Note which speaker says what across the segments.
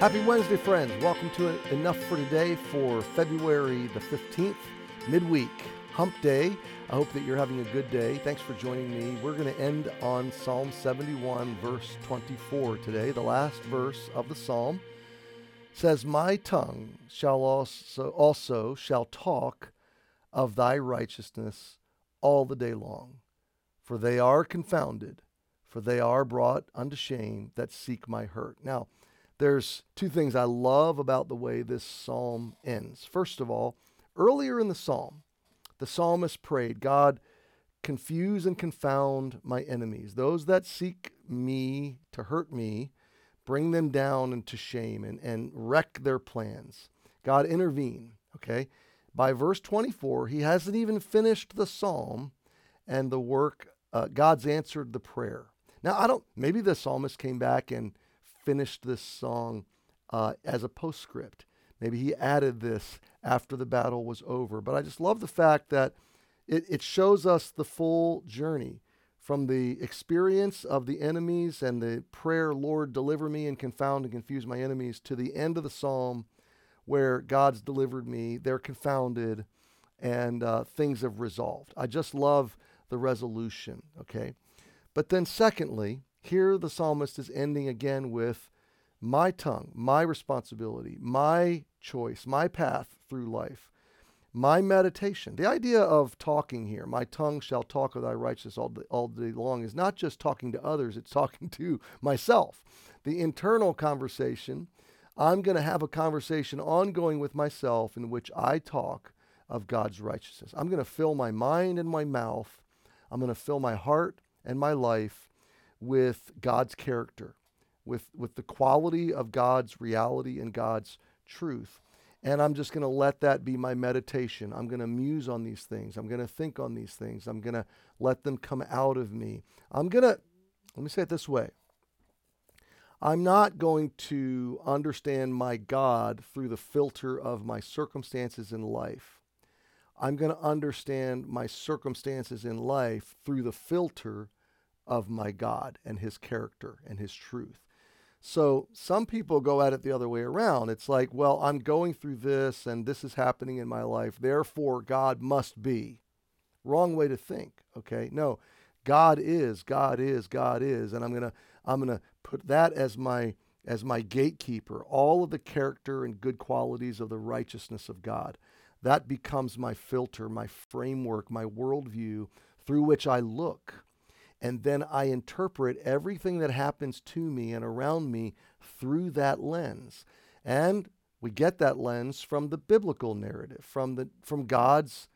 Speaker 1: Happy Wednesday, friends. Welcome to Enough for Today for February the 15th, midweek, hump day. I hope that you're having a good day. Thanks for joining me. We're going to end on Psalm 71, verse 24 today. The last verse of the psalm says, My tongue shall also, also shall talk of thy righteousness all the day long, for they are confounded, for they are brought unto shame that seek my hurt. Now, there's two things I love about the way this psalm ends. First of all, earlier in the psalm, the psalmist prayed, God, confuse and confound my enemies, those that seek me to hurt me, bring them down into shame and, and wreck their plans. God, intervene, okay? By verse 24, he hasn't even finished the psalm, and the work, uh, God's answered the prayer. Now, I don't, maybe the psalmist came back and finished this song uh, as a postscript. Maybe he added this after the battle was over. But I just love the fact that it, it shows us the full journey from the experience of the enemies and the prayer, Lord, deliver me and confound and confuse my enemies, to the end of the psalm where God's delivered me, they're confounded, and uh, things have resolved. I just love the resolution, okay? But then, secondly, here the psalmist is ending again with my tongue, my responsibility, my choice, my path through life, my meditation. The idea of talking here, my tongue shall talk of thy righteousness all day, all day long, is not just talking to others, it's talking to myself. The internal conversation, I'm going to have a conversation ongoing with myself in which I talk of God's righteousness. I'm going to fill my mind and my mouth, I'm going to fill my heart and my life with God's character, with, with the quality of God's reality and God's truth. And I'm just going to let that be my meditation. I'm going to muse on these things. I'm going to think on these things. I'm going to let them come out of me. I'm going to, let me say it this way I'm not going to understand my God through the filter of my circumstances in life. I'm going to understand my circumstances in life through the filter of my God and his character and his truth. So some people go at it the other way around. It's like, well, I'm going through this and this is happening in my life, therefore God must be. Wrong way to think, okay? No. God is, God is, God is, and I'm going to I'm going to put that as my as my gatekeeper, all of the character and good qualities of the righteousness of God. That becomes my filter, my framework, my worldview through which I look and then I interpret everything that happens to me and around me through that lens. And we get that lens from the biblical narrative, from the from God's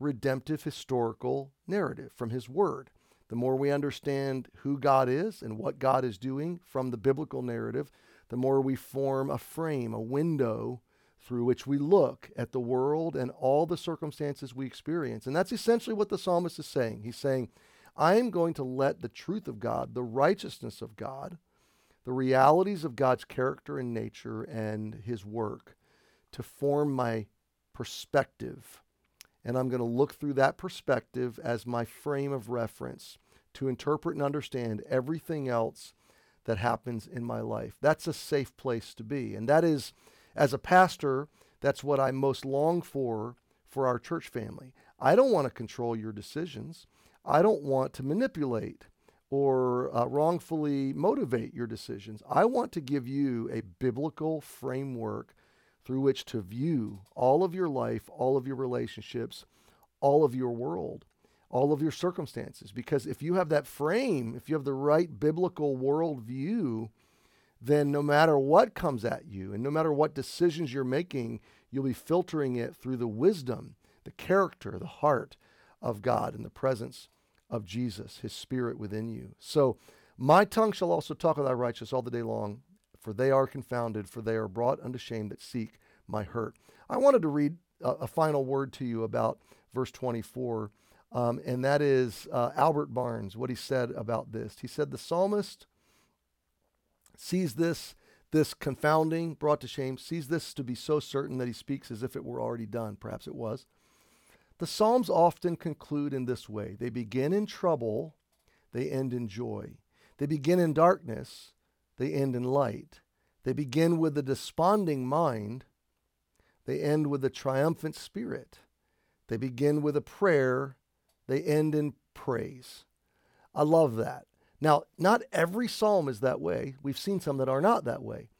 Speaker 1: redemptive historical narrative, from his word. The more we understand who God is and what God is doing from the biblical narrative, the more we form a frame, a window through which we look at the world and all the circumstances we experience. And that's essentially what the psalmist is saying. He's saying, I am going to let the truth of God, the righteousness of God, the realities of God's character and nature and his work to form my perspective. And I'm going to look through that perspective as my frame of reference to interpret and understand everything else that happens in my life. That's a safe place to be. And that is, as a pastor, that's what I most long for for our church family. I don't want to control your decisions. I don't want to manipulate or uh, wrongfully motivate your decisions. I want to give you a biblical framework through which to view all of your life, all of your relationships, all of your world, all of your circumstances. Because if you have that frame, if you have the right biblical worldview, then no matter what comes at you and no matter what decisions you're making, you'll be filtering it through the wisdom, the character, the heart of God and the presence of Jesus, his spirit within you. So, my tongue shall also talk of thy righteous all the day long, for they are confounded, for they are brought unto shame that seek my hurt. I wanted to read a, a final word to you about verse 24, um, and that is uh, Albert Barnes, what he said about this. He said, The psalmist sees this. This confounding, brought to shame, sees this to be so certain that he speaks as if it were already done. Perhaps it was. The Psalms often conclude in this way they begin in trouble, they end in joy. They begin in darkness, they end in light. They begin with a desponding mind, they end with a triumphant spirit. They begin with a prayer, they end in praise. I love that. Now, not every psalm is that way. We've seen some that are not that way,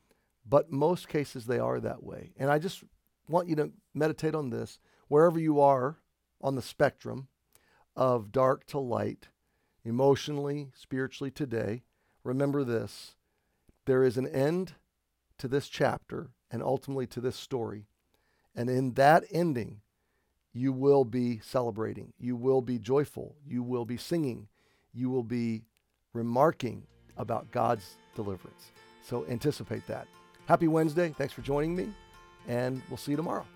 Speaker 1: but most cases they are that way. And I just want you to meditate on this wherever you are on the spectrum of dark to light, emotionally, spiritually today. Remember this there is an end to this chapter and ultimately to this story. And in that ending, you will be celebrating. You will be joyful. You will be singing. You will be remarking about God's deliverance. So anticipate that. Happy Wednesday. Thanks for joining me, and we'll see you tomorrow.